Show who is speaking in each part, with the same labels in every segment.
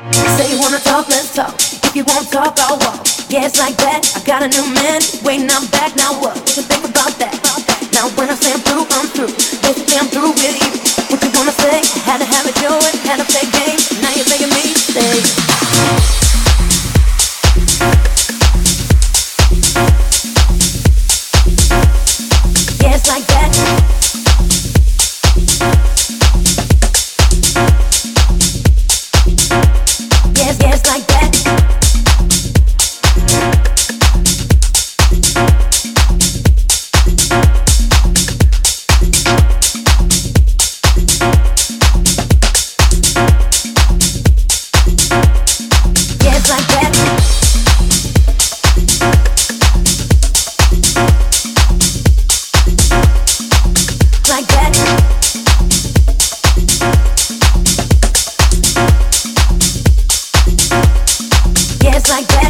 Speaker 1: Say you wanna talk, let's talk. If you won't talk, I'll walk. Yeah, it's like that. I got a new man, waiting, I'm back. Now what? What you think about that? Now when I say I'm through, I'm through. Basically, I'm through with you. What you gonna say? Had to have it, do it, had to play games. Now you're begging me say. like that.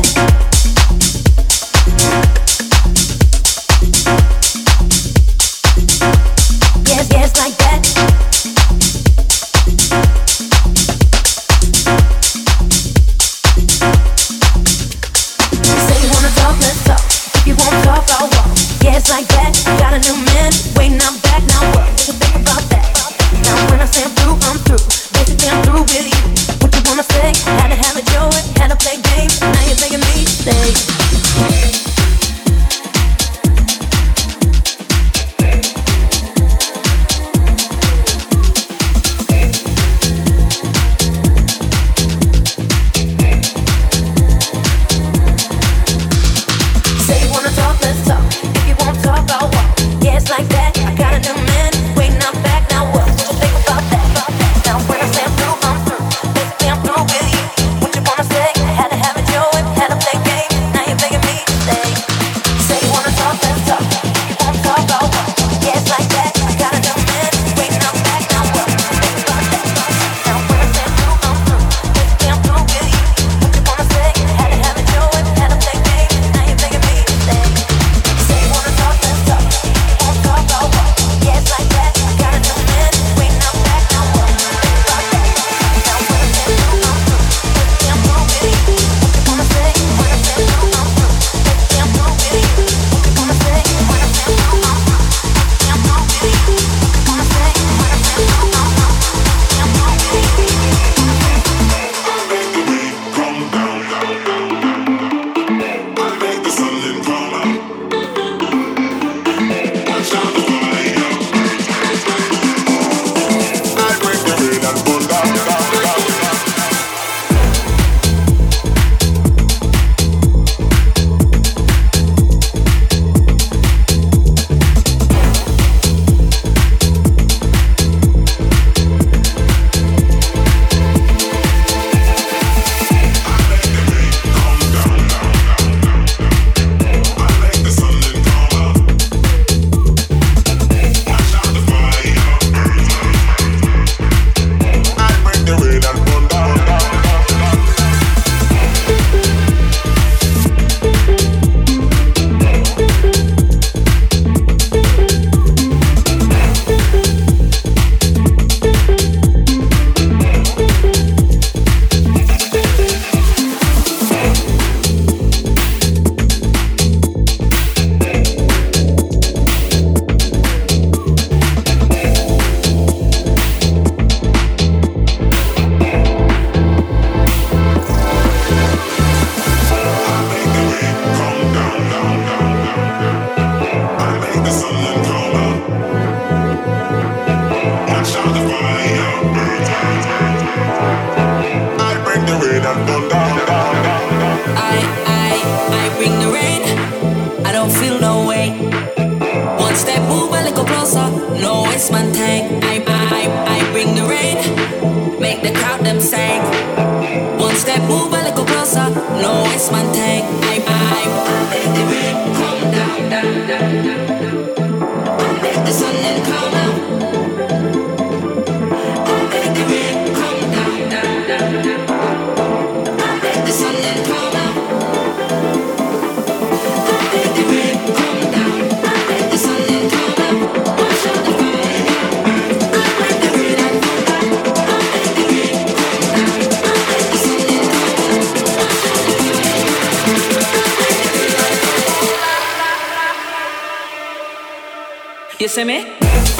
Speaker 1: You see me?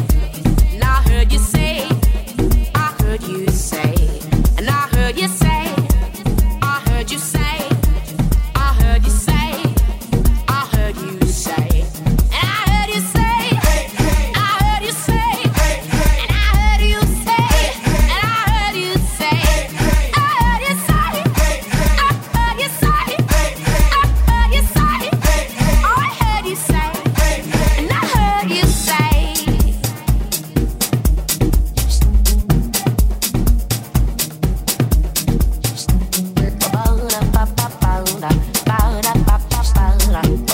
Speaker 1: Carla.